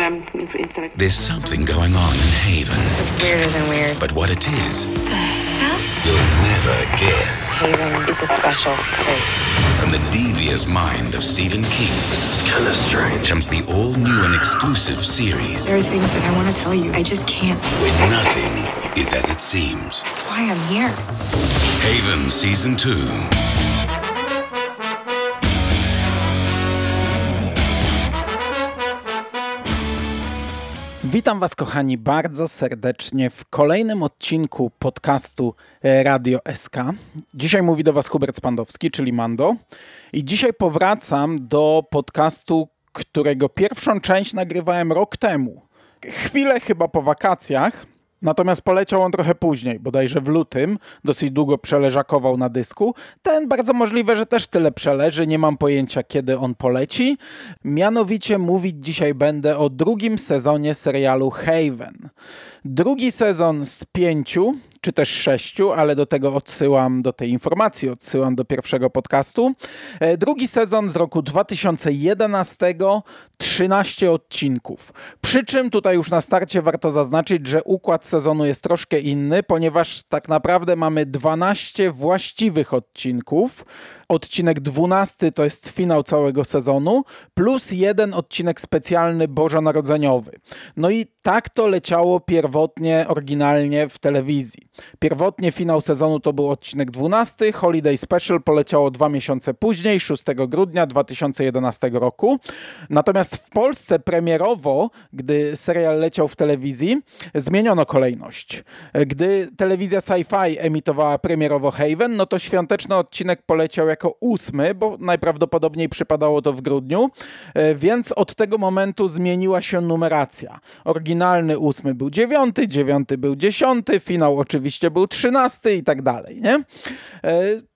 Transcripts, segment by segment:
um, There's something going on in Haven. This is weirder than weird. But what it is, you'll never guess. Haven is a special place. From the devious mind of Stephen King. This is kind of strange. Comes the all-new and exclusive series There are things that I want to tell you. I just can't. When nothing is as it seems. That's why I'm here. Haven Season 2. Witam Was, kochani, bardzo serdecznie w kolejnym odcinku podcastu e, Radio SK. Dzisiaj mówi do Was Hubert Spandowski, czyli Mando. I dzisiaj powracam do podcastu, którego pierwszą część nagrywałem rok temu. Chwilę chyba po wakacjach, Natomiast poleciał on trochę później, bodajże w lutym, dosyć długo przeleżakował na dysku. Ten bardzo możliwe, że też tyle przeleży, nie mam pojęcia kiedy on poleci. Mianowicie mówić dzisiaj będę o drugim sezonie serialu Haven. Drugi sezon z pięciu, czy też sześciu, ale do tego odsyłam, do tej informacji odsyłam do pierwszego podcastu. E, Drugi sezon z roku 2011, 13 odcinków. Przy czym tutaj już na starcie warto zaznaczyć, że układ sezonu jest troszkę inny, ponieważ tak naprawdę mamy 12 właściwych odcinków. Odcinek 12 to jest finał całego sezonu, plus jeden odcinek specjalny bożonarodzeniowy. No i tak to leciało pierwotnie, oryginalnie w telewizji. Pierwotnie finał sezonu to był odcinek 12, Holiday Special poleciało dwa miesiące później, 6 grudnia 2011 roku. Natomiast w Polsce premierowo, gdy serial leciał w telewizji, zmieniono kolejność. Gdy telewizja Sci-Fi emitowała premierowo Haven, no to świąteczny odcinek poleciał jako ósmy, bo najprawdopodobniej przypadało to w grudniu, e, więc od tego momentu zmieniła się numeracja. Oryginalny ósmy był dziewiąty, dziewiąty był dziesiąty, finał oczywiście był trzynasty i tak dalej, nie? E,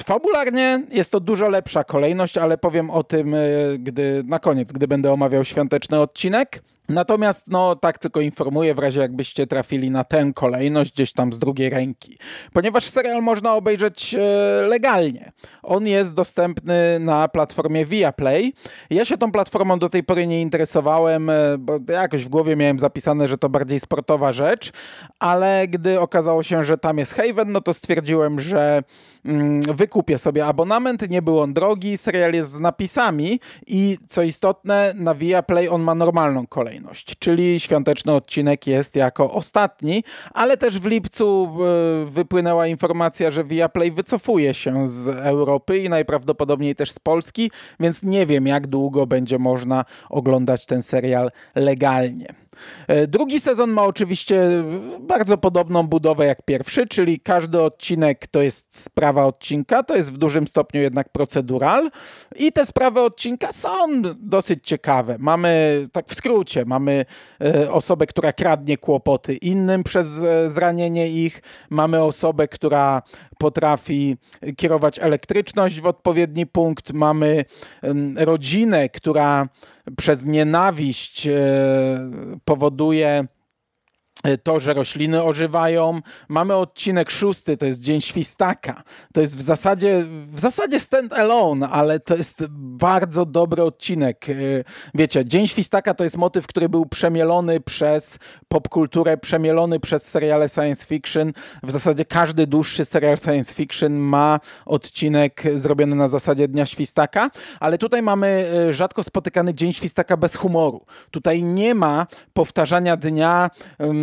Fabularnie jest to dużo lepsza kolejność, ale powiem o tym, e, gdy na koniec, gdy będę omawiał świąteczny odcinek. Natomiast, no tak tylko informuję, w razie jakbyście trafili na tę kolejność gdzieś tam z drugiej ręki. Ponieważ serial można obejrzeć e, legalnie. On jest dostępny na platformie Viaplay. Ja się tą platformą do tej pory nie interesowałem, e, bo jakoś w głowie miałem zapisane, że to bardziej sportowa rzecz, ale gdy okazało się, że tam jest Haven, no to stwierdziłem, że mm, wykupię sobie abonament. Nie był on drogi, serial jest z napisami i co istotne, na Viaplay on ma normalną kolejność, czyli świąteczny odcinek jest jako ostatni, ale też w lipcu e, wypłynęła informacja, że Viaplay wycofuje się z Europy i najprawdopodobniej też z Polski, więc nie wiem jak długo będzie można oglądać ten serial legalnie. E, Drugi sezon ma oczywiście bardzo podobną budowę jak pierwszy, czyli każdy odcinek to jest sprawa odcinka, to jest w dużym stopniu jednak procedural. I te sprawy odcinka są dosyć ciekawe. Mamy, tak w skrócie, mamy e, osobę, która kradnie kłopoty innym przez e, zranienie ich, mamy osobę, która potrafi kierować elektryczność w odpowiedni punkt, mamy rodzinę, która przez nienawiść e, powoduje to, że rośliny ożywają. Mamy odcinek szósty, to jest Dzień Świstaka. To jest w zasadzie, w zasadzie stand alone, ale to jest bardzo dobry odcinek. E, Wiecie, Dzień Świstaka to jest motyw, który był przemielony przez popkulturę, przemielony przez seriale science fiction. W zasadzie każdy dłuższy serial science fiction ma odcinek zrobiony na zasadzie Dnia Świstaka, ale tutaj mamy e, rzadko spotykany Dzień Świstaka bez humoru. Tutaj nie ma powtarzania dnia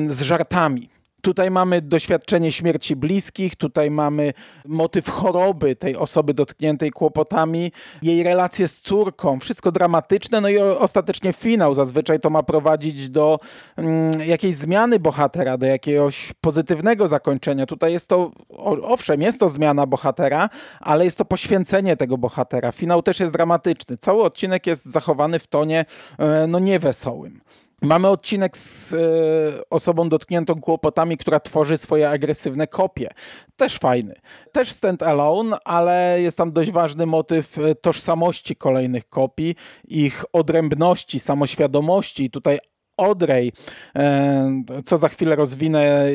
z żartami. Tutaj mamy doświadczenie śmierci bliskich, tutaj mamy motyw choroby tej osoby dotkniętej kłopotami, jej relacje z córką, wszystko dramatyczne, no i ostatecznie finał. Zazwyczaj to ma prowadzić do mm, jakiejś zmiany bohatera, do jakiegoś pozytywnego zakończenia. Tutaj jest to, owszem, jest to zmiana bohatera, ale jest to poświęcenie tego bohatera. Finał też jest dramatyczny. Cały odcinek jest zachowany w tonie e, no niewesołym. Mamy odcinek z e, osobą dotkniętą kłopotami, która tworzy swoje agresywne kopie. Też fajny. Też stand alone, ale jest tam dość ważny motyw e, tożsamości kolejnych kopii, ich odrębności, samoświadomości. Tutaj Odrej, e, co za chwilę rozwinę,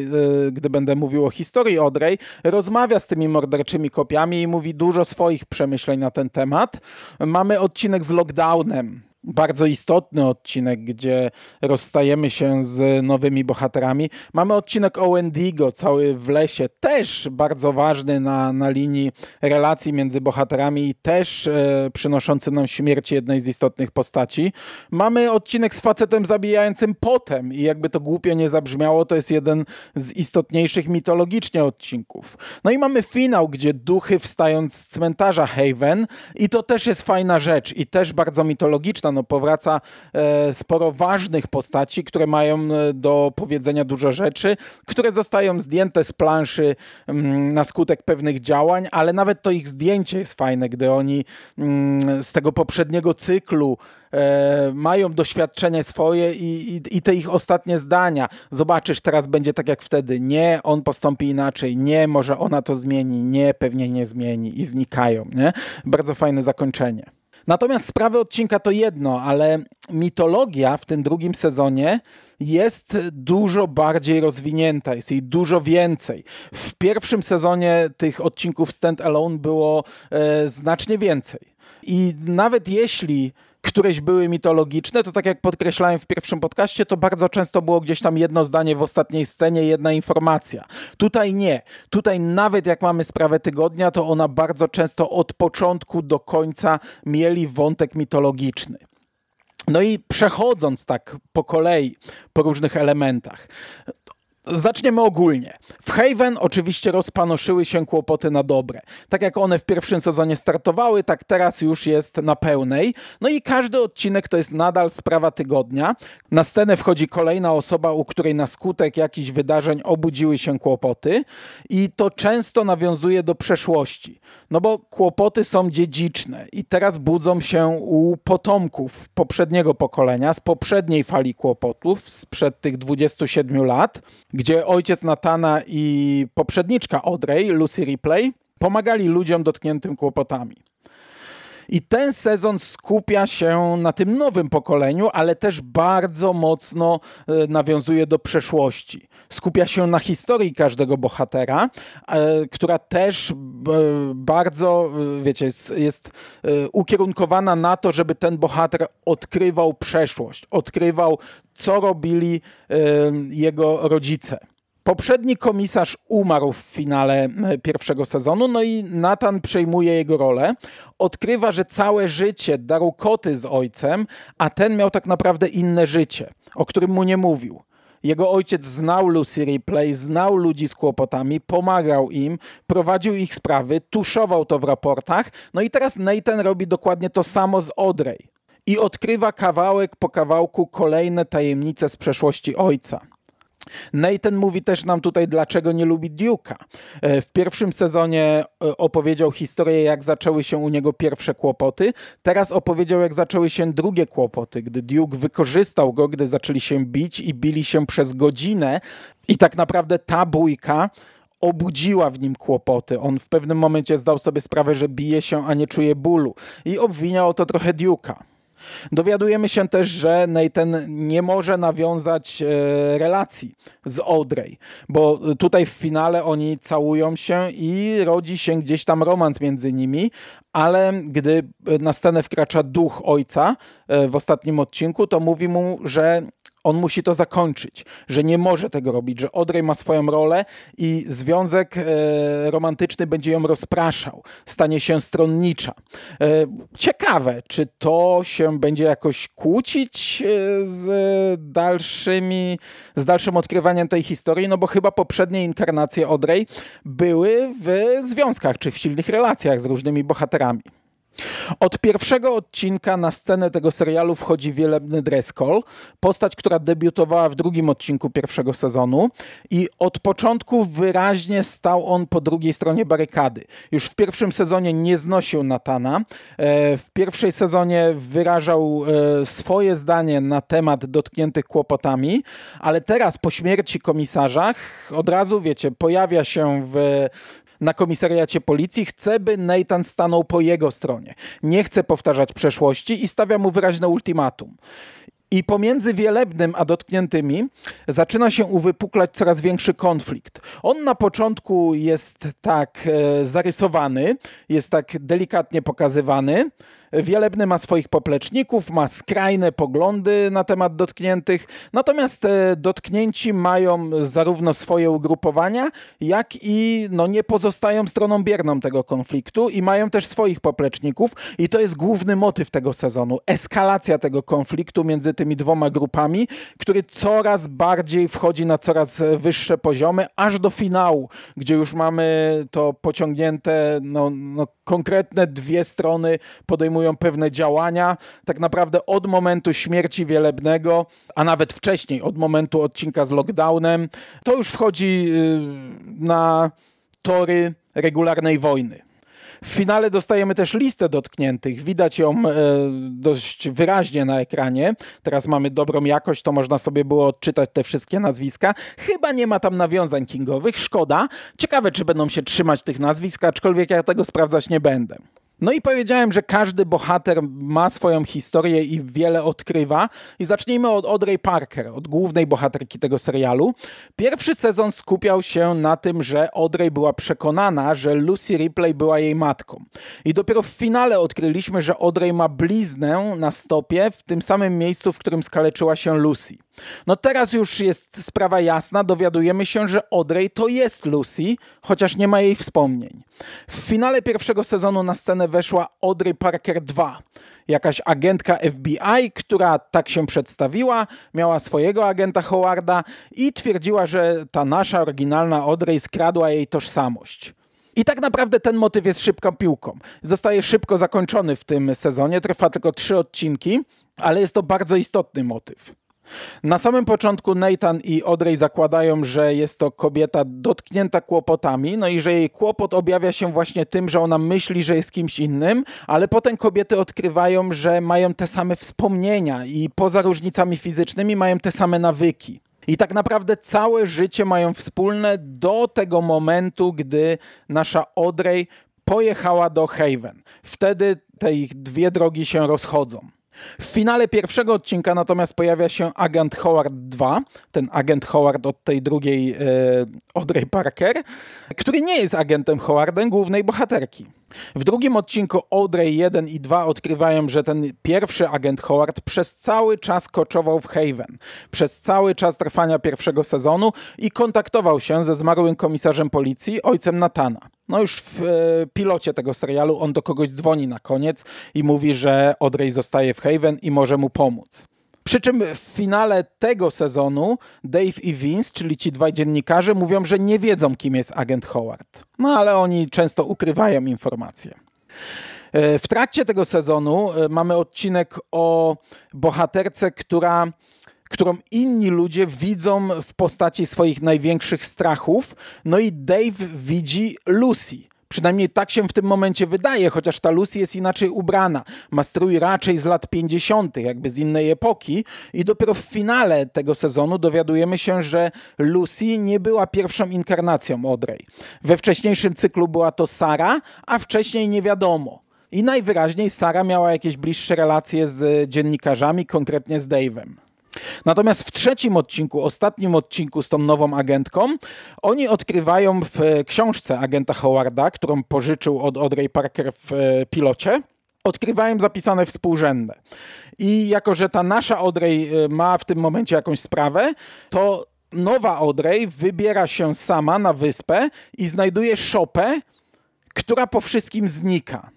gdy będę mówił o historii Odrej, rozmawia z tymi morderczymi kopiami i mówi dużo swoich przemyśleń na ten temat. Mamy odcinek z lockdownem. Bardzo istotny odcinek, gdzie rozstajemy się z nowymi bohaterami. Mamy odcinek o Wendigo, cały w lesie, też bardzo ważny na, na linii relacji między bohaterami i też e, przynoszący nam śmierć jednej z istotnych postaci. Mamy odcinek z facetem zabijającym potem i jakby to głupio nie zabrzmiało, to jest jeden z istotniejszych mitologicznie odcinków. No i mamy finał, gdzie duchy wstają z cmentarza Haven i to też jest fajna rzecz i też bardzo mitologiczna, no powraca e, sporo ważnych postaci, które mają e, do powiedzenia dużo rzeczy, które zostają zdjęte z planszy mm, na skutek pewnych działań, ale nawet to ich zdjęcie jest fajne, gdy oni mm, z tego poprzedniego cyklu e, mają doświadczenie swoje i, i, i, te ich ostatnie zdania. Zobaczysz, teraz będzie tak jak wtedy. Nie, on postąpi inaczej. Nie, może ona to zmieni. Nie, pewnie nie zmieni. I znikają. Nie? Bardzo fajne zakończenie. Natomiast sprawy odcinka to jedno, ale mitologia w tym drugim sezonie jest dużo bardziej rozwinięta, jest jej dużo więcej. W pierwszym sezonie tych odcinków Stand Alone było e, znacznie więcej. I nawet jeśli któreś były mitologiczne, to tak jak podkreślałem w pierwszym podcaście, to bardzo często było gdzieś tam jedno zdanie w ostatniej scenie, jedna informacja. Tutaj nie. Tutaj nawet jak mamy sprawę tygodnia, to ona bardzo często od początku do końca mieli wątek mitologiczny. No i przechodząc tak po kolei, po różnych elementach, Zaczniemy ogólnie. W Haven oczywiście rozpanoszyły się kłopoty na dobre. Tak jak one w pierwszym sezonie startowały, tak teraz już jest na pełnej. No i każdy odcinek to jest nadal sprawa tygodnia. Na scenę wchodzi kolejna osoba, u której na skutek jakichś wydarzeń obudziły się kłopoty i to często nawiązuje do przeszłości. No bo kłopoty są dziedziczne i teraz budzą się u potomków poprzedniego pokolenia, z poprzedniej fali kłopotów, sprzed tych 27 lat gdzie ojciec Natana i poprzedniczka Audrey, Lucy Ripley, pomagali ludziom dotkniętym kłopotami. I ten sezon skupia się na tym nowym pokoleniu, ale też bardzo mocno e, nawiązuje do przeszłości. Skupia się na historii każdego bohatera, e, która też e, bardzo, wiecie, jest, jest ukierunkowana na to, żeby ten bohater odkrywał przeszłość, odkrywał, co robili jego rodzice. Poprzedni komisarz umarł w finale pierwszego sezonu, no i Nathan przejmuje jego rolę. Odkrywa, że całe życie darł koty z ojcem, a ten miał tak naprawdę inne życie, o którym mu nie mówił. Jego ojciec znał Lucy Ripley, znał ludzi z kłopotami, pomagał im, prowadził ich sprawy, tuszował to w raportach. No i teraz Nathan robi dokładnie to samo z Audrey. I odkrywa kawałek po kawałku kolejne tajemnice z przeszłości ojca. Nathan mówi też nam tutaj, dlaczego nie lubi Duke'a. E, w pierwszym sezonie e, opowiedział historię, jak zaczęły się u niego pierwsze kłopoty. Teraz opowiedział, jak zaczęły się drugie kłopoty, gdy Duke wykorzystał go, gdy zaczęli się bić i bili się przez godzinę. I tak naprawdę ta bójka obudziła w nim kłopoty. On w pewnym momencie zdał sobie sprawę, że bije się, a nie czuje bólu. I obwiniał o to trochę Duke'a. Dowiadujemy się też, że Nathan nie może nawiązać e, relacji z Audrey, bo tutaj w finale oni całują się i rodzi się gdzieś tam romans między nimi, ale gdy na scenę wkracza duch ojca e, w ostatnim odcinku, to mówi mu, że on musi to zakończyć, że nie może tego robić, że Audrey ma swoją rolę i związek e, romantyczny będzie ją rozpraszał, stanie się stronnicza. E, ciekawe, czy to się będzie jakoś kłócić e, z dalszymi, z dalszym odkrywaniem tej historii, no bo chyba poprzednie inkarnacje Audrey były w związkach czy w silnych relacjach z różnymi bohaterami. Od pierwszego odcinka na scenę tego serialu wchodzi wielebny Dresskol, postać, która debiutowała w drugim odcinku pierwszego sezonu i od początku wyraźnie stał on po drugiej stronie barykady. Już w pierwszym sezonie nie znosił Natana, e, w pierwszej sezonie wyrażał e, swoje zdanie na temat dotkniętych kłopotami, ale teraz po śmierci komisarzach od razu, wiecie, pojawia się w na komisariacie policji, chce, by Nathan stanął po jego stronie. Nie chce powtarzać przeszłości i stawia mu wyraźne ultimatum. I pomiędzy Wielebnym a dotkniętymi zaczyna się uwypuklać coraz większy konflikt. On na początku jest tak e, zarysowany, jest tak delikatnie pokazywany, Wielebny ma swoich popleczników, ma skrajne poglądy na temat dotkniętych, natomiast e, dotknięci mają zarówno swoje ugrupowania, jak i no, nie pozostają stroną bierną tego konfliktu i mają też swoich popleczników i to jest główny motyw tego sezonu. Eskalacja tego konfliktu między tymi dwoma grupami, który coraz bardziej wchodzi na coraz wyższe poziomy, aż do finału, gdzie już mamy to pociągnięte, no, no konkretne dwie strony podejmują pewne działania. Tak naprawdę od momentu śmierci Wielebnego, a nawet wcześniej, od momentu odcinka z lockdownem, to już wchodzi y, na tory regularnej wojny. W finale dostajemy też listę dotkniętych. Widać ją e, dość wyraźnie na ekranie. Teraz mamy dobrą jakość, to można sobie było odczytać te wszystkie nazwiska. Chyba nie ma tam nawiązań kingowych, szkoda. Ciekawe, czy będą się trzymać tych nazwisk, aczkolwiek ja tego sprawdzać nie będę. No i powiedziałem, że każdy bohater ma swoją historię i wiele odkrywa. I zacznijmy od Audrey Parker, od głównej bohaterki tego serialu. Pierwszy sezon skupiał się na tym, że Audrey była przekonana, że Lucy Ripley była jej matką. I dopiero w finale odkryliśmy, że Audrey ma bliznę na stopie w tym samym miejscu, w którym skaleczyła się Lucy. No teraz już jest sprawa jasna, dowiadujemy się, że Audrey to jest Lucy, chociaż nie ma jej wspomnień. W finale pierwszego sezonu na scenę weszła Audrey Parker 2, jakaś agentka FBI, która tak się przedstawiła, miała swojego agenta Howarda i twierdziła, że ta nasza oryginalna Audrey skradła jej tożsamość. I tak naprawdę ten motyw jest szybką piłką. Zostaje szybko zakończony w tym sezonie, trwa tylko trzy odcinki, ale jest to bardzo istotny motyw. Na samym początku Nathan i Audrey zakładają, że jest to kobieta dotknięta kłopotami, no i że jej kłopot objawia się właśnie tym, że ona myśli, że jest kimś innym, ale potem kobiety odkrywają, że mają te same wspomnienia i poza różnicami fizycznymi mają te same nawyki. I tak naprawdę całe życie mają wspólne do tego momentu, gdy nasza Audrey pojechała do Haven. Wtedy te ich dwie drogi się rozchodzą. W finale pierwszego odcinka natomiast pojawia się agent Howard 2, ten agent Howard od tej drugiej e, Audrey Parker, który nie jest agentem Howardem głównej bohaterki. W drugim odcinku Audrey 1 i 2 odkrywają, że ten pierwszy agent Howard przez cały czas koczował w Haven, przez cały czas trwania pierwszego sezonu i kontaktował się ze zmarłym komisarzem policji, ojcem Natana. No już w e, pilocie tego serialu on do kogoś dzwoni na koniec i mówi, że Audrey zostaje w Haven i może mu pomóc. Przy czym w finale tego sezonu Dave i Vince, czyli ci dwaj dziennikarze, mówią, że nie wiedzą, kim jest agent Howard. No ale oni często ukrywają informacje. E, w trakcie tego sezonu e, mamy odcinek o bohaterce, która którą inni ludzie widzą w postaci swoich największych strachów. No i Dave widzi Lucy. Przynajmniej tak się w tym momencie wydaje, chociaż ta Lucy jest inaczej ubrana. Ma strój raczej z lat 50., jakby z innej epoki. I dopiero w finale tego sezonu dowiadujemy się, że Lucy nie była pierwszą inkarnacją Audrey. We wcześniejszym cyklu była to Sara, a wcześniej nie wiadomo. I najwyraźniej Sara miała jakieś bliższe relacje z dziennikarzami, konkretnie z Dave'em. Natomiast w trzecim odcinku, ostatnim odcinku z tą nową agentką, oni odkrywają w książce agenta Howarda, którą pożyczył od Audrey Parker w e, pilocie, odkrywają zapisane współrzędne. I jako, że ta nasza Audrey e, ma w tym momencie jakąś sprawę, to nowa Audrey wybiera się sama na wyspę i znajduje szopę, która po wszystkim znika.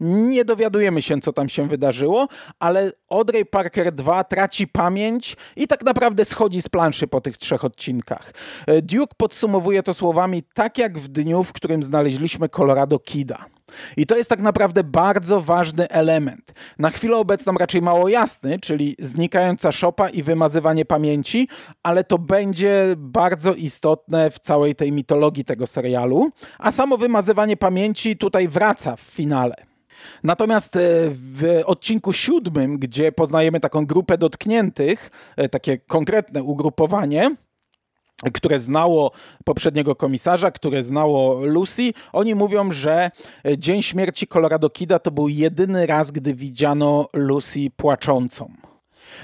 Nie dowiadujemy się, co tam się wydarzyło, ale Audrey Parker 2 traci pamięć i tak naprawdę schodzi z planszy po tych trzech odcinkach. E, Duke podsumowuje to słowami tak jak w dniu, w którym znaleźliśmy Colorado Kida. I to jest tak naprawdę bardzo ważny element. Na chwilę obecną raczej mało jasny, czyli znikająca szopa i wymazywanie pamięci, ale to będzie bardzo istotne w całej tej mitologii tego serialu. A samo wymazywanie pamięci tutaj wraca w finale. Natomiast e, w odcinku siódmym, gdzie poznajemy taką grupę dotkniętych, e, takie konkretne ugrupowanie, które znało poprzedniego komisarza, które znało Lucy, oni mówią, że dzień śmierci Colorado Kida to był jedyny raz, gdy widziano Lucy płaczącą.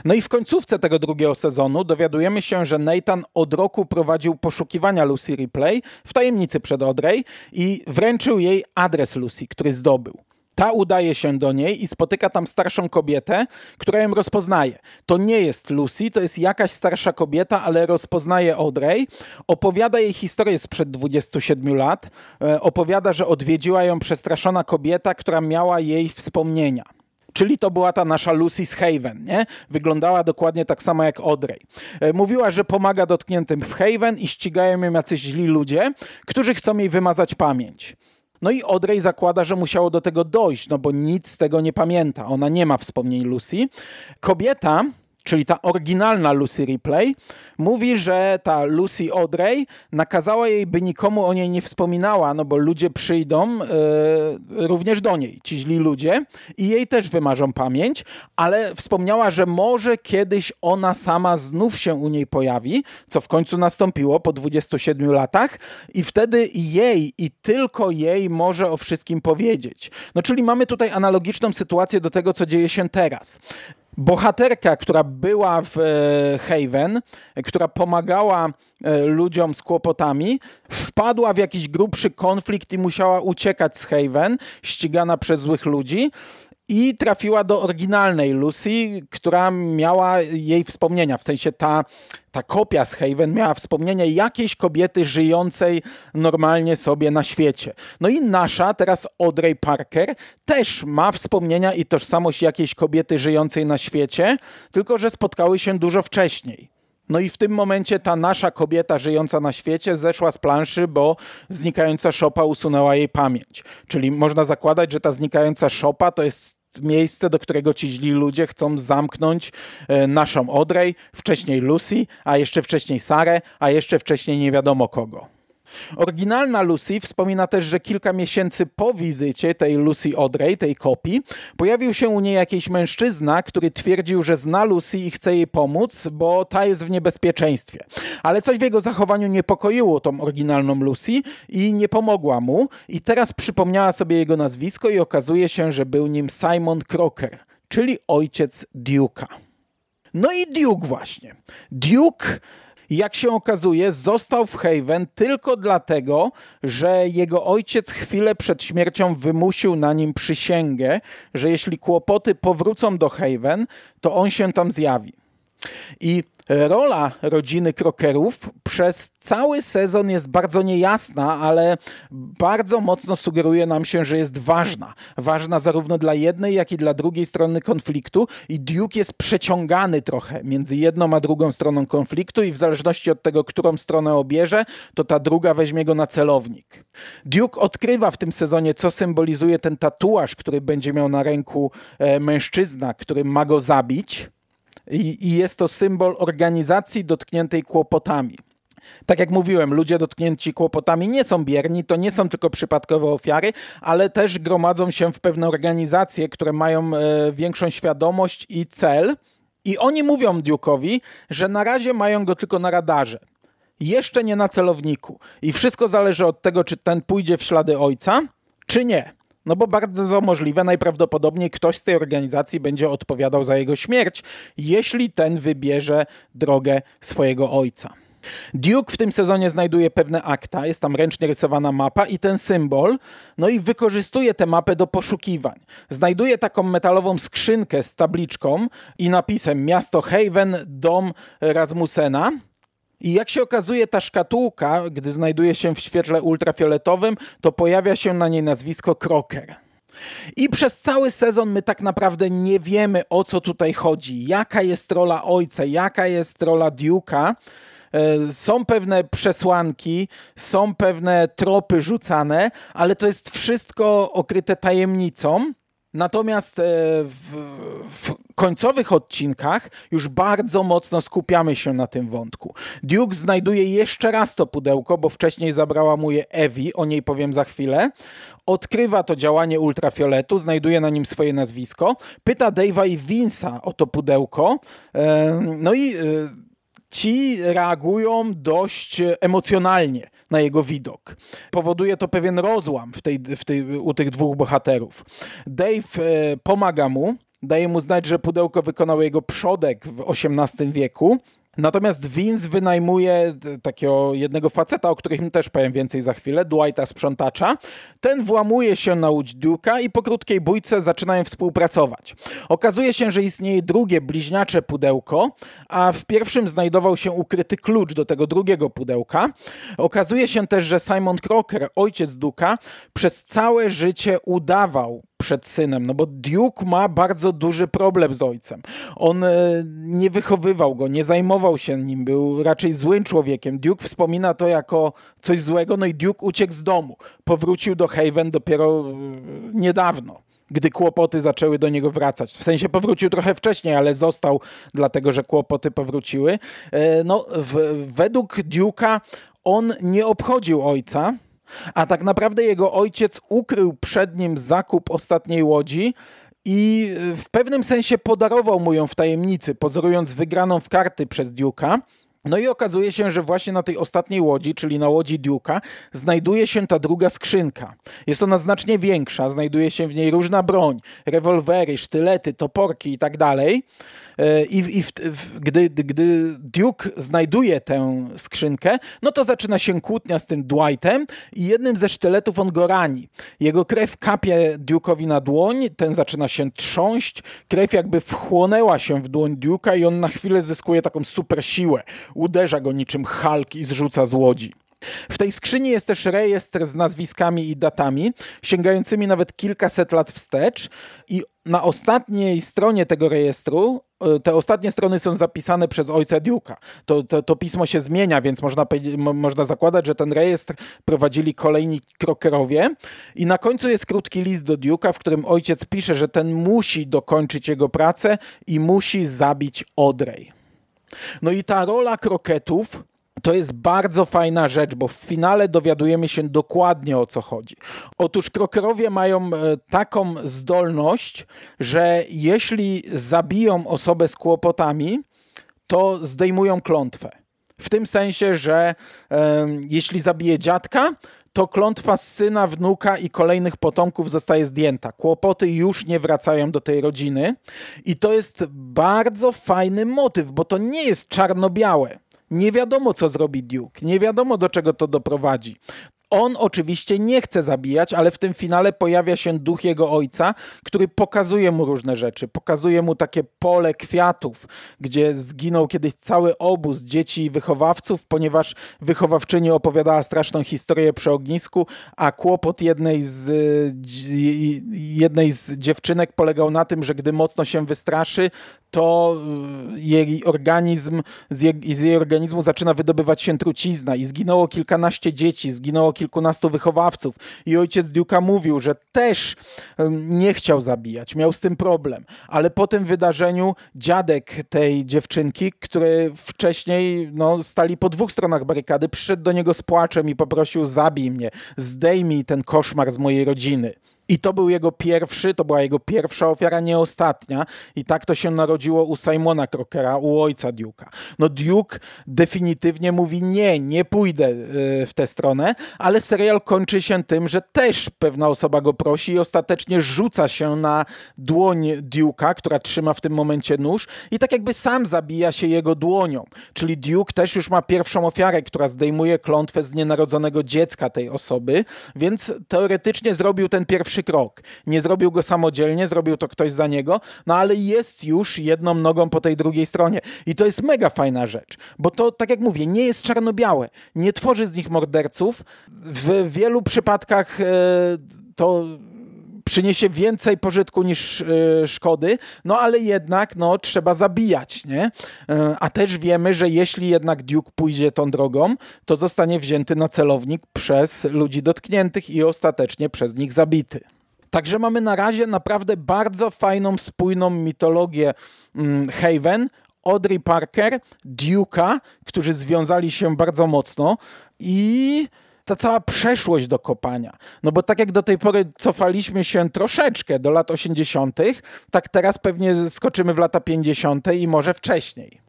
No i w końcówce tego drugiego sezonu dowiadujemy się, że Nathan od roku prowadził poszukiwania Lucy Ripley w tajemnicy przed Audrey i wręczył jej adres Lucy, który zdobył. Ta udaje się do niej i spotyka tam starszą kobietę, która ją rozpoznaje. To nie jest Lucy, to jest jakaś starsza kobieta, ale rozpoznaje Audrey. Opowiada jej historię sprzed 27 lat. E, opowiada, że odwiedziła ją przestraszona kobieta, która miała jej wspomnienia. Czyli to była ta nasza Lucy z Haven, nie? Wyglądała dokładnie tak samo jak Audrey. E, mówiła, że pomaga dotkniętym w Haven i ścigają ją jacyś źli ludzie, którzy chcą jej wymazać pamięć. No i Audrey zakłada, że musiało do tego dojść, no bo nic z tego nie pamięta. Ona nie ma wspomnień Lucy. Kobieta, czyli ta oryginalna Lucy Ripley, mówi, że ta Lucy Audrey nakazała jej, by nikomu o niej nie wspominała, no bo ludzie przyjdą e, również do niej, ci źli ludzie, i jej też wymarzą pamięć, ale wspomniała, że może kiedyś ona sama znów się u niej pojawi, co w końcu nastąpiło po 27 latach, i wtedy jej i tylko jej może o wszystkim powiedzieć. No czyli mamy tutaj analogiczną sytuację do tego, co dzieje się teraz bohaterka, która była w e, Haven, która pomagała e, ludziom z kłopotami, wpadła w jakiś grubszy konflikt i musiała uciekać z Haven, ścigana przez złych ludzi i trafiła do oryginalnej Lucy, która miała jej wspomnienia, w sensie ta, ta kopia z Haven miała wspomnienia jakiejś kobiety żyjącej normalnie sobie na świecie. No i nasza, teraz Audrey Parker, też ma wspomnienia i tożsamość jakiejś kobiety żyjącej na świecie, tylko że spotkały się dużo wcześniej. No i w tym momencie ta nasza kobieta żyjąca na świecie zeszła z planszy, bo znikająca szopa usunęła jej pamięć. Czyli można zakładać, że ta znikająca szopa to jest miejsce, do którego ci źli ludzie chcą zamknąć e, naszą Audrey, wcześniej Lucy, a jeszcze wcześniej Sarę, a jeszcze wcześniej nie wiadomo kogo. Oryginalna Lucy wspomina też, że kilka miesięcy po wizycie tej Lucy Audrey, tej kopii, pojawił się u niej jakiś mężczyzna, który twierdził, że zna Lucy i chce jej pomóc, bo ta jest w niebezpieczeństwie. Ale coś w jego zachowaniu niepokoiło tą oryginalną Lucy i nie pomogła mu. I teraz przypomniała sobie jego nazwisko i okazuje się, że był nim Simon Crocker, czyli ojciec Duke'a. No i Duke właśnie. Duke jak się okazuje, został w Haven tylko dlatego, że jego ojciec chwilę przed śmiercią wymusił na nim przysięgę, że jeśli kłopoty powrócą do Haven, to on się tam zjawi. I rola rodziny Krokerów przez cały sezon jest bardzo niejasna, ale bardzo mocno sugeruje nam się, że jest ważna. Ważna zarówno dla jednej, jak i dla drugiej strony konfliktu i Duke jest przeciągany trochę między jedną a drugą stroną konfliktu i w zależności od tego, którą stronę obierze, to ta druga weźmie go na celownik. Duke odkrywa w tym sezonie, co symbolizuje ten tatuaż, który będzie miał na ręku e, mężczyzna, który ma go zabić i, jest to symbol organizacji dotkniętej kłopotami. Tak jak mówiłem, ludzie dotknięci kłopotami nie są bierni, to nie są tylko przypadkowe ofiary, ale też gromadzą się w pewne organizacje, które mają e, większą świadomość i cel. I oni mówią Duke'owi, że na razie mają go tylko na radarze. Jeszcze nie na celowniku. I wszystko zależy od tego, czy ten pójdzie w ślady ojca, czy nie. No bo bardzo możliwe, najprawdopodobniej ktoś z tej organizacji będzie odpowiadał za jego śmierć, jeśli ten wybierze drogę swojego ojca. Duke w tym sezonie znajduje pewne akta, jest tam ręcznie rysowana mapa i ten symbol, no i wykorzystuje tę mapę do poszukiwań. Znajduje taką metalową skrzynkę z tabliczką i napisem miasto Haven, dom Rasmusena i jak się okazuje, ta szkatułka, gdy znajduje się w świetle ultrafioletowym, to pojawia się na niej nazwisko Crocker. I przez cały sezon my tak naprawdę nie wiemy, o co tutaj chodzi, jaka jest rola ojca, jaka jest rola Duke'a. E, są pewne przesłanki, są pewne tropy rzucane, ale to jest wszystko okryte tajemnicą. Natomiast e, w, w, końcowych odcinkach już bardzo mocno skupiamy się na tym wątku. Duke znajduje jeszcze raz to pudełko, bo wcześniej zabrała mu je Evi, o niej powiem za chwilę. Odkrywa to działanie ultrafioletu, znajduje na nim swoje nazwisko, pyta Dave'a i Vince'a o to pudełko. E, no i e, ci reagują dość emocjonalnie na jego widok. Powoduje to pewien rozłam w tej, w tej, u tych dwóch bohaterów. Dave e, pomaga mu, daje mu znać, że pudełko wykonał jego przodek w XVIII wieku, Natomiast Vince wynajmuje takiego jednego faceta, o którym też powiem więcej za chwilę, Dwighta sprzątacza. Ten włamuje się na łódź Duke'a i po krótkiej bójce zaczynają współpracować. Okazuje się, że istnieje drugie bliźniacze pudełko, a w pierwszym znajdował się ukryty klucz do tego drugiego pudełka. Okazuje się też, że Simon Crocker, ojciec Duke'a, przez całe życie udawał przed synem, no bo Duke ma bardzo duży problem z ojcem. On e, nie wychowywał go, nie zajmował się nim, był raczej złym człowiekiem. Duke wspomina to jako coś złego, no i Duke uciekł z domu. Powrócił do Haven dopiero e, niedawno gdy kłopoty zaczęły do niego wracać. W sensie powrócił trochę wcześniej, ale został dlatego, że kłopoty powróciły. E, no, w, według Duke'a on nie obchodził ojca, a tak naprawdę jego ojciec ukrył przed nim zakup ostatniej łodzi i w pewnym sensie podarował mu ją w tajemnicy, pozorując wygraną w karty przez Duke'a. No i okazuje się, że właśnie na tej ostatniej łodzi, czyli na łodzi Duke'a, znajduje się ta druga skrzynka. Jest ona znacznie większa, znajduje się w niej różna broń, rewolwery, sztylety, toporki i tak dalej. E, I, gdy, gdy Duke znajduje tę skrzynkę, no to zaczyna się kłótnia z tym Dwightem i jednym ze sztyletów on go rani. Jego krew kapie Duke'owi na dłoń, ten zaczyna się trząść, krew jakby wchłonęła się w dłoń Duke'a i on na chwilę zyskuje taką super siłę. Uderza go niczym Hulk i zrzuca z łodzi. W tej skrzyni jest też rejestr z nazwiskami i datami, sięgającymi nawet kilkaset lat wstecz i na ostatniej stronie tego rejestru, e, te ostatnie strony są zapisane przez ojca Duke'a. To, to, to, pismo się zmienia, więc można, można zakładać, że ten rejestr prowadzili kolejni krokerowie. I na końcu jest krótki list do Duke'a, w którym ojciec pisze, że ten musi dokończyć jego pracę i musi zabić Odrej. No i ta rola kroketów to jest bardzo fajna rzecz, bo w finale dowiadujemy się dokładnie o co chodzi. Otóż krokerowie mają e, taką zdolność, że jeśli zabiją osobę z kłopotami, to zdejmują klątwę. W tym sensie, że e, jeśli zabije dziadka, to klątwa syna, wnuka i kolejnych potomków zostaje zdjęta. Kłopoty już nie wracają do tej rodziny. I to jest bardzo fajny motyw, bo to nie jest czarno-białe. Nie wiadomo, co zrobi Duke, nie wiadomo, do czego to doprowadzi. On oczywiście nie chce zabijać, ale w tym finale pojawia się duch jego ojca, który pokazuje mu różne rzeczy. Pokazuje mu takie pole kwiatów, gdzie zginął kiedyś cały obóz dzieci i wychowawców, ponieważ wychowawczyni opowiadała straszną historię przy ognisku, a kłopot jednej z, jednej z dziewczynek polegał na tym, że gdy mocno się wystraszy, to y, jej organizm, z jej, z jej organizmu zaczyna wydobywać się trucizna i zginęło kilkanaście dzieci, zginęło kilkunastu wychowawców i ojciec Duke'a mówił, że też nie chciał zabijać, miał z tym problem, ale po tym wydarzeniu dziadek tej dziewczynki, który wcześniej no, stali po dwóch stronach barykady, przyszedł do niego z płaczem i poprosił zabij mnie, zdejmij ten koszmar z mojej rodziny. I to był jego pierwszy, to była jego pierwsza ofiara, nie ostatnia. I tak to się narodziło u Simona Crockera, u ojca Duke'a. No Duke definitywnie mówi nie, nie pójdę y, w tę stronę, ale serial kończy się tym, że też pewna osoba go prosi i ostatecznie rzuca się na dłoń Duke'a, która trzyma w tym momencie nóż i tak jakby sam zabija się jego dłonią. Czyli Duke też już ma pierwszą ofiarę, która zdejmuje klątwę z nienarodzonego dziecka tej osoby, więc teoretycznie zrobił ten pierwszy pierwszy krok. Nie zrobił go samodzielnie, zrobił to ktoś za niego, no ale jest już jedną nogą po tej drugiej stronie. I to jest mega fajna rzecz, bo to, tak jak mówię, nie jest czarno-białe. Nie tworzy z nich morderców. W wielu przypadkach e, to przyniesie więcej pożytku niż y, szkody, no ale jednak no, trzeba zabijać, nie? Y, a też wiemy, że jeśli jednak Duke pójdzie tą drogą, to zostanie wzięty na celownik przez ludzi dotkniętych i ostatecznie przez nich zabity. Także mamy na razie naprawdę bardzo fajną, spójną mitologię mm, Haven, Audrey Parker, Duke'a, którzy związali się bardzo mocno i ta cała przeszłość do kopania. No bo tak jak do tej pory cofaliśmy się troszeczkę do lat 80., tak teraz pewnie skoczymy w lata 50. i może wcześniej.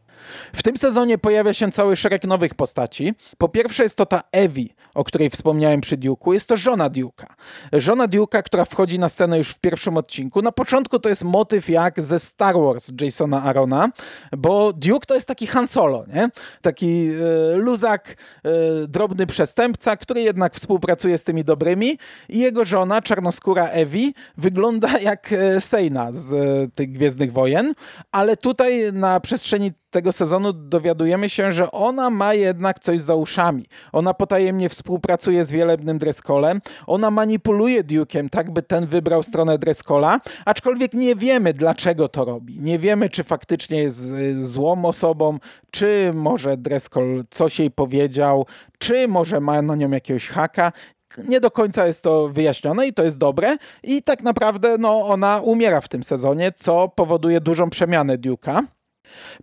W tym sezonie pojawia się cały szereg nowych postaci. Po pierwsze jest to ta Evi, o której wspomniałem przy Duke'u. Jest to żona Duke'a. Żona Duke'a, która wchodzi na scenę już w pierwszym odcinku. Na początku to jest motyw jak ze Star Wars Jasona Arona, bo Duke to jest taki Han Solo, nie? Taki e, luzak, e, drobny przestępca, który jednak współpracuje z tymi dobrymi i jego żona, czarnoskóra Evi, wygląda jak e, Sejna z e, tych Gwiezdnych Wojen, ale tutaj na przestrzeni tego sezonu dowiadujemy się, że ona ma jednak coś za uszami. Ona potajemnie współpracuje z wielebnym Dreskolem, ona manipuluje Duke'em tak, by ten wybrał stronę Dreskola, aczkolwiek nie wiemy dlaczego to robi. Nie wiemy, czy faktycznie jest y, złą osobą, czy może Dreskol coś jej powiedział, czy może ma na nią jakiegoś haka nie do końca jest to wyjaśnione i to jest dobre. I tak naprawdę no, ona umiera w tym sezonie, co powoduje dużą przemianę Duke'a.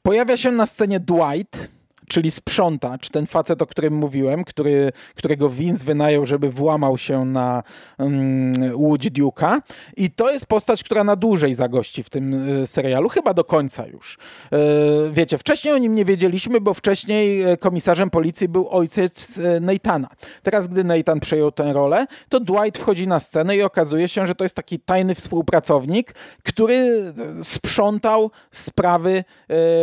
Pojawia się na scenie Dwight, czyli sprzątacz, ten facet, o którym mówiłem, który, którego Vince wynajął, żeby włamał się na um, łódź Duke'a. I to jest postać, która na dłużej zagości w tym y, serialu, chyba do końca już. Y, wiecie, wcześniej o nim nie wiedzieliśmy, bo wcześniej e, komisarzem policji był ojciec Nathana. Teraz, gdy Nathan przejął tę rolę, to Dwight wchodzi na scenę i okazuje się, że to jest taki tajny współpracownik, który sprzątał sprawy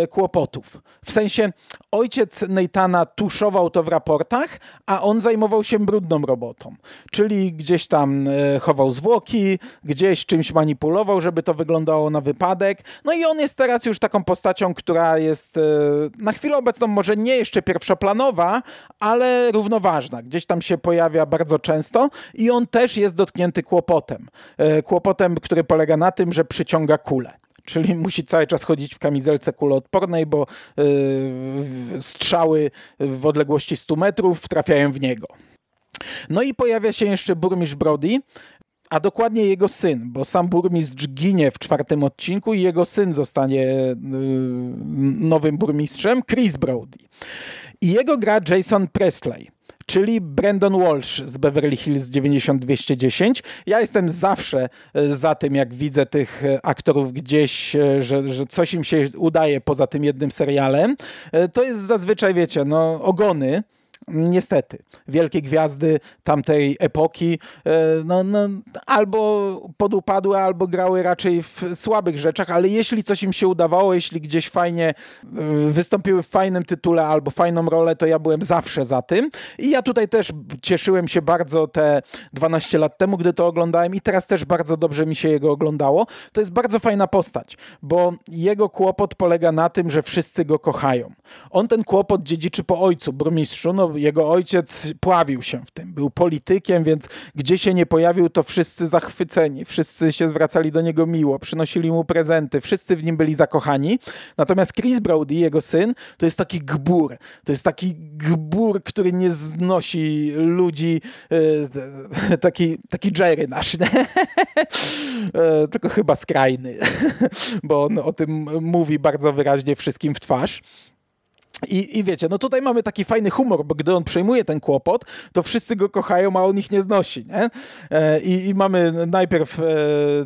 y, kłopotów. W sensie ojciec ojciec Neitana tuszował to w raportach, a on zajmował się brudną robotą. Czyli gdzieś tam e, chował zwłoki, gdzieś czymś manipulował, żeby to wyglądało na wypadek. No i on jest teraz już taką postacią, która jest e, na chwilę obecną może nie jeszcze pierwszoplanowa, ale równoważna. Gdzieś tam się pojawia bardzo często i on też jest dotknięty kłopotem. E, kłopotem, który polega na tym, że przyciąga kulę czyli musi cały czas chodzić w kamizelce kuloodpornej, bo yy, strzały w odległości 100 metrów trafiają w niego. No i pojawia się jeszcze burmistrz Brody, a dokładnie jego syn, bo sam burmistrz ginie w czwartym odcinku i jego syn zostanie yy, nowym burmistrzem, Chris Brody. I jego gra Jason Presley czyli Brandon Walsh z Beverly Hills 90210. Ja jestem zawsze e, za tym, jak widzę tych e, aktorów gdzieś, e, że, że coś im się udaje poza tym jednym serialem. To jest zazwyczaj, wiecie, no ogony, niestety, wielkie gwiazdy tamtej epoki e, no, no, albo podupadły, albo grały raczej w słabych rzeczach, ale jeśli coś im się udawało, jeśli gdzieś fajnie e, wystąpiły w fajnym tytule albo fajną rolę, to ja byłem zawsze za tym. I ja tutaj też cieszyłem się bardzo te 12 lat temu, gdy to oglądałem i teraz też bardzo dobrze mi się jego oglądało. To jest bardzo fajna postać, bo jego kłopot polega na tym, że wszyscy go kochają. On ten kłopot dziedziczy po ojcu, burmistrzu, no jego ojciec pławił się w tym, był politykiem, więc gdzie się nie pojawił, to wszyscy zachwyceni, wszyscy się zwracali do niego miło, przynosili mu prezenty, wszyscy w nim byli zakochani. Natomiast Chris Brody, jego syn, to jest taki gbur, to jest taki gbur, który nie znosi ludzi, e, taki, taki Jerry nasz, nie? E, tylko chyba skrajny, bo on o tym mówi bardzo wyraźnie wszystkim w twarz. I, I wiecie, no tutaj mamy taki fajny humor, bo gdy on przejmuje ten kłopot, to wszyscy go kochają, a on ich nie znosi. Nie? E, I, I, mamy najpierw e,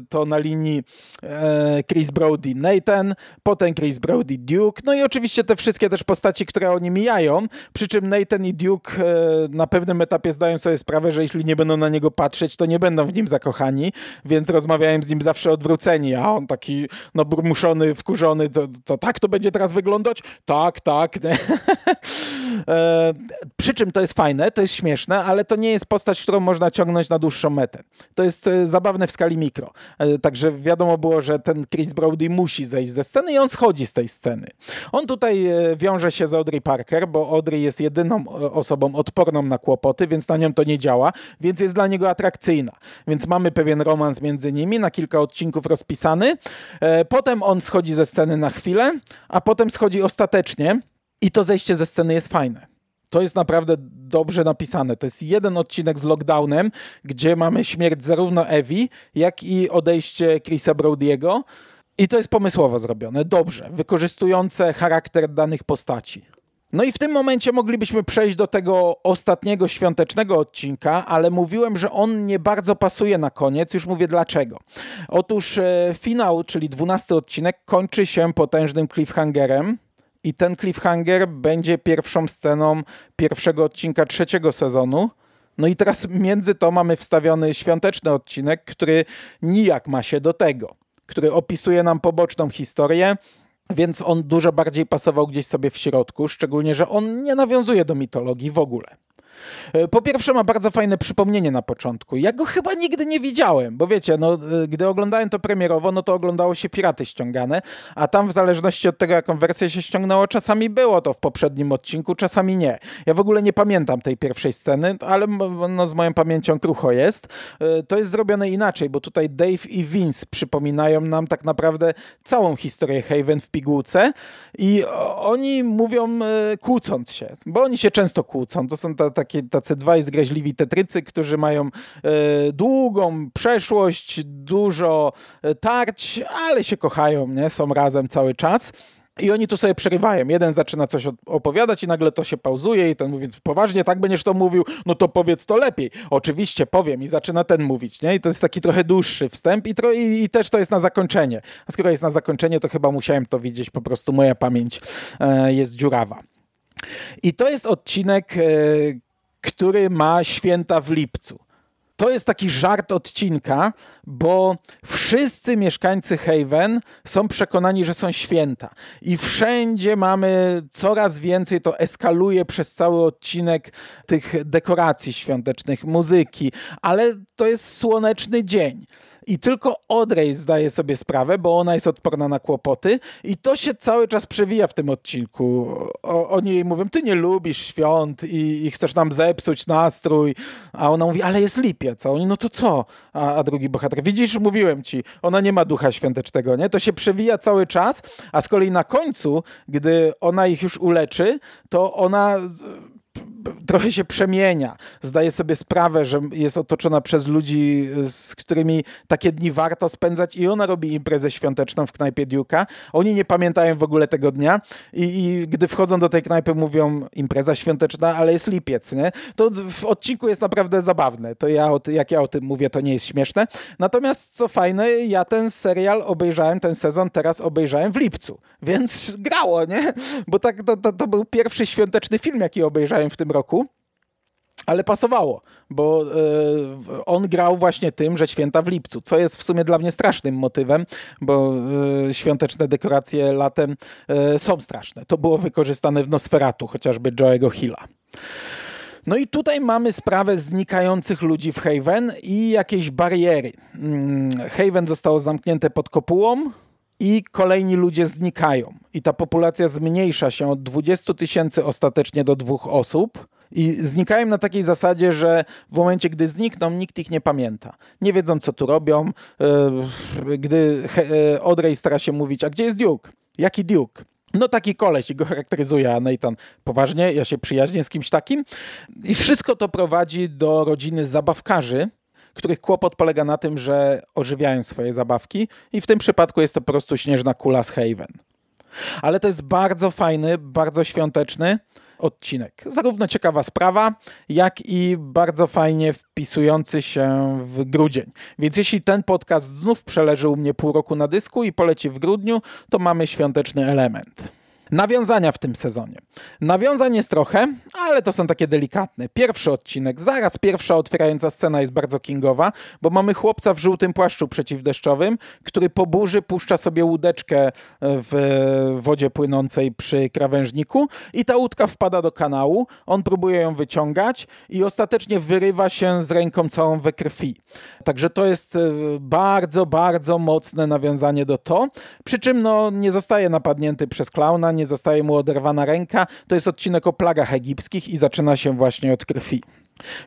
to na linii e, Chris Brody Nathan, potem Chris Brody Duke, no i oczywiście te wszystkie też postaci, które oni mijają, przy czym Nathan i Duke na pewnym etapie zdają sobie sprawę, że jeśli nie będą na niego patrzeć, to nie będą w nim zakochani, więc rozmawiają z nim zawsze odwróceni, a on taki no burmuszony, wkurzony, to, to tak to będzie teraz wyglądać? Tak, tak, E, przy czym to jest fajne, to jest śmieszne, ale to nie jest postać, którą można ciągnąć na dłuższą metę. To jest e, zabawne w skali mikro. E, także wiadomo było, że ten Chris Brody musi zejść ze sceny i on schodzi z tej sceny. On tutaj wiąże się z Audrey Parker, bo Audrey jest jedyną osobą odporną na kłopoty, więc na nią to nie działa, więc jest dla niego atrakcyjna. Więc mamy pewien romans między nimi, na kilka odcinków rozpisany. Potem on schodzi ze sceny na chwilę, a potem schodzi ostatecznie i to zejście ze sceny jest fajne. To jest naprawdę dobrze napisane. To jest jeden odcinek z lockdownem, gdzie mamy śmierć zarówno Evi, jak i odejście Chrisa Brody'ego. I to jest pomysłowo zrobione, dobrze, wykorzystujące charakter danych postaci. No i w tym momencie moglibyśmy przejść do tego ostatniego świątecznego odcinka, ale mówiłem, że on nie bardzo pasuje na koniec. Już mówię dlaczego. Otóż e, finał, czyli dwunasty odcinek, kończy się potężnym cliffhangerem, I ten cliffhanger będzie pierwszą sceną pierwszego odcinka trzeciego sezonu. No i teraz między to mamy wstawiony świąteczny odcinek, który nijak ma się do tego, który opisuje nam poboczną historię, więc on dużo bardziej pasował gdzieś sobie w środku, szczególnie, że on nie nawiązuje do mitologii w ogóle. E, po pierwsze ma bardzo fajne przypomnienie na początku. Ja go chyba nigdy nie widziałem, bo wiecie, no, e, gdy oglądałem to premierowo, no to oglądało się Piraty ściągane, a tam w zależności od tego, jaką wersję się ściągnęło, czasami było to w poprzednim odcinku, czasami nie. Ja w ogóle nie pamiętam tej pierwszej sceny, ale no, z moją pamięcią krucho jest. E, to jest zrobione inaczej, bo tutaj Dave i Vince przypominają nam tak naprawdę całą historię Haven w pigułce i oni mówią kłócąc się, bo oni się często kłócą. To są takie takie, tacy dwaj zgraźliwi tetrycy, którzy mają e, długą przeszłość, dużo e, tarć, ale się kochają, nie? Są razem cały czas. I oni tu sobie przerywają. Jeden zaczyna coś opowiadać i nagle to się pauzuje i ten mówi, poważnie tak będziesz to mówił, no to powiedz to lepiej. Oczywiście powiem i zaczyna ten mówić, nie? I to jest taki trochę dłuższy wstęp i, tro, i, i też to jest na zakończenie. A skoro jest na zakończenie, to chyba musiałem to widzieć, po prostu moja pamięć e, jest dziurawa. I to jest odcinek, e, który ma święta w lipcu. To jest taki żart odcinka, bo wszyscy mieszkańcy Haven są przekonani, że są święta. I wszędzie mamy coraz więcej, to eskaluje przez cały odcinek tych dekoracji świątecznych, muzyki, ale to jest słoneczny dzień. I tylko Audrey zdaje sobie sprawę, bo ona jest odporna na kłopoty i to się cały czas przewija w tym odcinku. O, oni jej mówią, ty nie lubisz świąt i, i, chcesz nam zepsuć nastrój, a ona mówi, ale jest lipiec. A oni, no to co? A, a drugi bohater, widzisz, mówiłem ci, ona nie ma ducha świątecznego, nie? To się przewija cały czas, a z kolei na końcu, gdy ona ich już uleczy, to ona trochę się przemienia. Zdaje sobie sprawę, że jest otoczona przez ludzi, z którymi takie dni warto spędzać i ona robi imprezę świąteczną w knajpie Duke'a. Oni nie pamiętają w ogóle tego dnia i, i, gdy wchodzą do tej knajpy mówią impreza świąteczna, ale jest lipiec, nie? To w odcinku jest naprawdę zabawne. To ja, jak ja o tym mówię, to nie jest śmieszne. Natomiast co fajne, ja ten serial obejrzałem, ten sezon teraz obejrzałem w lipcu, więc grało, nie? Bo tak to, to, to był pierwszy świąteczny film, jaki obejrzałem w tym roku. Ale pasowało, bo y, on grał właśnie tym, że święta w lipcu, co jest w sumie dla mnie strasznym motywem, bo y, świąteczne dekoracje latem y, są straszne. To było wykorzystane w Nosferatu, chociażby Joe'ego Hilla. No i tutaj mamy sprawę znikających ludzi w Haven i jakieś bariery. Mm, Haven zostało zamknięte pod kopułą, i kolejni ludzie znikają. I ta populacja zmniejsza się od 20 tysięcy ostatecznie do dwóch osób. I znikają na takiej zasadzie, że w momencie, gdy znikną, nikt ich nie pamięta. Nie wiedzą, co tu robią. E, gdy e, Audrey stara się mówić, a gdzie jest Duke? Jaki Duke? No taki koleś i go charakteryzuje, a Nathan poważnie, ja się przyjaźnię z kimś takim. I wszystko to prowadzi do rodziny zabawkarzy, których kłopot polega na tym, że ożywiają swoje zabawki i w tym przypadku jest to po prostu śnieżna kula z Haven. Ale to jest bardzo fajny, bardzo świąteczny odcinek. Zarówno ciekawa sprawa, jak i bardzo fajnie wpisujący się w grudzień. Więc jeśli ten podcast znów przeleży u mnie pół roku na dysku i poleci w grudniu, to mamy świąteczny element. Nawiązania w tym sezonie. Nawiązań jest trochę, ale to są takie delikatne. Pierwszy odcinek, zaraz pierwsza otwierająca scena jest bardzo kingowa, bo mamy chłopca w żółtym płaszczu przeciwdeszczowym, który po burzy puszcza sobie łódeczkę w wodzie płynącej przy krawężniku i ta łódka wpada do kanału, on próbuje ją wyciągać i ostatecznie wyrywa się z ręką całą we krwi. Także to jest e, bardzo, bardzo mocne nawiązanie do to, przy czym no, nie zostaje napadnięty przez klauna, nie zostaje mu oderwana ręka. To jest odcinek o plagach egipskich i zaczyna się właśnie od krwi.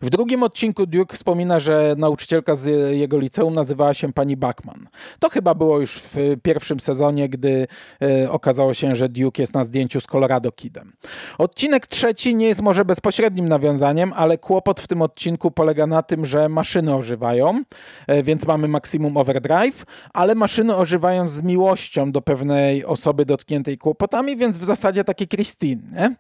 W drugim odcinku Duke wspomina, że nauczycielka z jego liceum nazywała się pani Bachman. To chyba było już w pierwszym sezonie, gdy e, okazało się, że Duke jest na zdjęciu z Colorado Kidem. Odcinek trzeci nie jest może bezpośrednim nawiązaniem, ale kłopot w tym odcinku polega na tym, że maszyny ożywają, e, więc mamy Maximum Overdrive, ale maszyny ożywają z miłością do pewnej osoby dotkniętej kłopotami, więc w zasadzie takie Christine.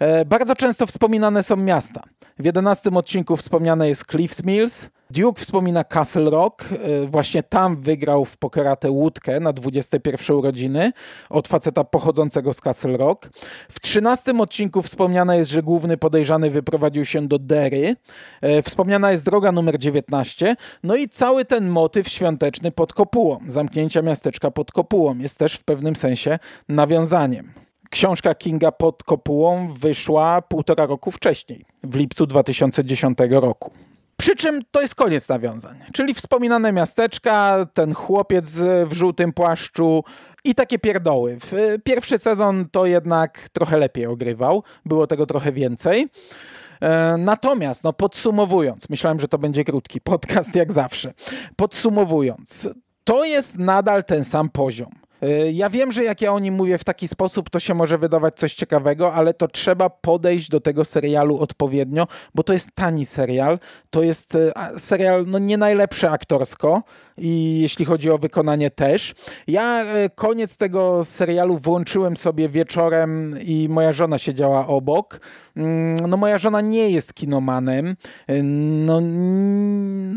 E, bardzo często wspominane są miasta. W 11 odcinku wspomniane jest Cliffs Mills, Duke wspomina Castle Rock. E, właśnie tam wygrał w pokeratę łódkę na 21 urodziny od faceta pochodzącego z Castle Rock. W 13 odcinku wspomniana jest, że główny podejrzany wyprowadził się do Derry. E, wspomniana jest droga numer 19. No i cały ten motyw świąteczny pod kopułą, zamknięcia miasteczka pod kopułą jest też w pewnym sensie nawiązaniem. Książka Kinga pod kopułą wyszła półtora roku wcześniej, w lipcu 2010 roku. Przy czym to jest koniec nawiązań, czyli wspominane miasteczka, ten chłopiec w żółtym płaszczu i takie pierdoły. Pierwszy sezon to jednak trochę lepiej ogrywał, było tego trochę więcej. E, natomiast, no podsumowując, myślałem, że to będzie krótki podcast jak zawsze. Podsumowując, to jest nadal ten sam poziom. Y, ja wiem, że jak ja o nim mówię w taki sposób, to się może wydawać coś ciekawego, ale to trzeba podejść do tego serialu odpowiednio, bo to jest tani serial. To jest y, serial no, nie najlepszy aktorsko i jeśli chodzi o wykonanie też. Ja y, koniec tego serialu włączyłem sobie wieczorem i moja żona siedziała obok. Mm, no moja żona nie jest kinomanem. No,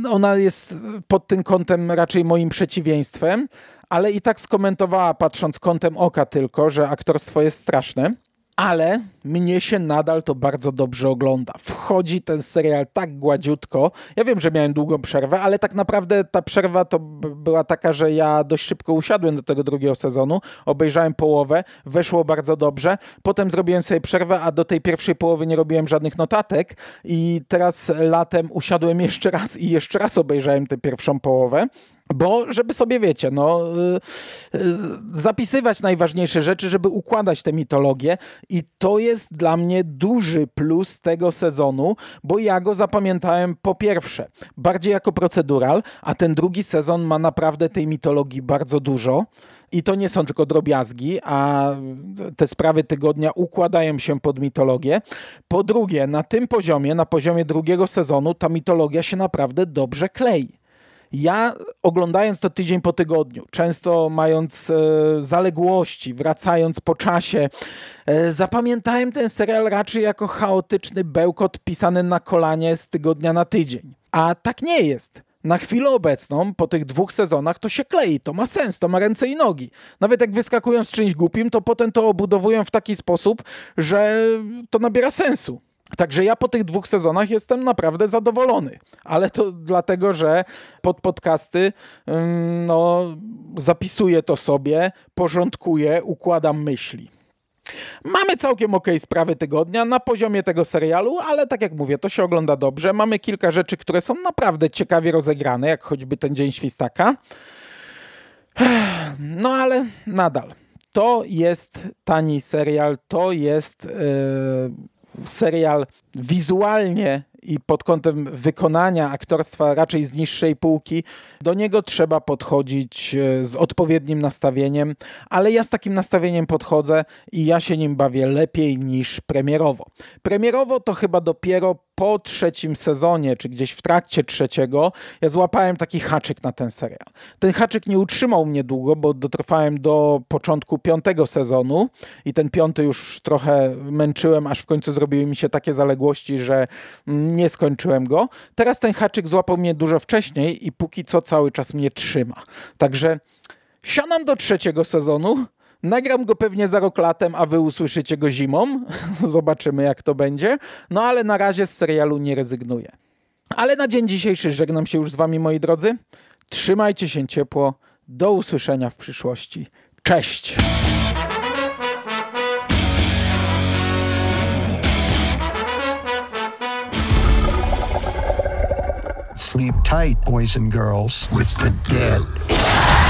ona jest pod tym kątem raczej moim przeciwieństwem ale i tak skomentowała, patrząc kątem oka tylko, że aktorstwo jest straszne. Ale mnie się nadal to bardzo dobrze ogląda. Wchodzi ten serial tak gładziutko. Ja wiem, że miałem długą przerwę, ale tak naprawdę ta przerwa to była taka, że ja dość szybko usiadłem do tego drugiego sezonu, obejrzałem połowę, weszło bardzo dobrze. Potem zrobiłem sobie przerwę, a do tej pierwszej połowy nie robiłem żadnych notatek i teraz latem usiadłem jeszcze raz i jeszcze raz obejrzałem tę pierwszą połowę. Bo, żeby sobie, wiecie, no, y, y, zapisywać najważniejsze rzeczy, żeby układać tę mitologię i to jest dla mnie duży plus tego sezonu, bo ja go zapamiętałem po pierwsze, bardziej jako procedural, a ten drugi sezon ma naprawdę tej mitologii bardzo dużo. I to nie są tylko drobiazgi, a te sprawy tygodnia układają się pod mitologię. Po drugie, na tym poziomie, na poziomie drugiego sezonu, ta mitologia się naprawdę dobrze klei. Ja oglądając to tydzień po tygodniu, często mając e, zaległości, wracając po czasie, e, zapamiętałem ten serial raczej jako chaotyczny bełkot pisany na kolanie z tygodnia na tydzień. A tak nie jest. Na chwilę obecną, po tych dwóch sezonach, to się klei, to ma sens, to ma ręce i nogi. Nawet jak wyskakują z czymś głupim, to potem to obudowują w taki sposób, że to nabiera sensu. Także ja po tych dwóch sezonach jestem naprawdę zadowolony, ale to dlatego, że pod podcasty no, zapisuję to sobie, porządkuję, układam myśli. Mamy całkiem ok sprawy tygodnia na poziomie tego serialu, ale tak jak mówię, to się ogląda dobrze. Mamy kilka rzeczy, które są naprawdę ciekawie rozegrane, jak choćby ten Dzień Świstaka. No ale nadal. To jest tani serial, to jest... Yy serial wizualnie i pod kątem wykonania aktorstwa raczej z niższej półki, do niego trzeba podchodzić e, z odpowiednim nastawieniem, ale ja z takim nastawieniem podchodzę i ja się nim bawię lepiej niż premierowo. Premierowo to chyba dopiero po trzecim sezonie, czy gdzieś w trakcie trzeciego, ja złapałem taki haczyk na ten serial. Ten haczyk nie utrzymał mnie długo, bo dotrwałem do początku piątego sezonu i ten piąty już trochę męczyłem, aż w końcu zrobiły mi się takie zaległości, że nie skończyłem go. Teraz ten haczyk złapał mnie dużo wcześniej i póki co cały czas mnie trzyma. Także siadam do trzeciego sezonu, Nagram go pewnie za rok latem, a wy usłyszycie go zimą. Zobaczymy, jak to będzie. No ale na razie z serialu nie rezygnuję. Ale na dzień dzisiejszy żegnam się już z wami, moi drodzy. Trzymajcie się ciepło. Do usłyszenia w przyszłości. Cześć! Sleep tight, boys and girls, with the dead.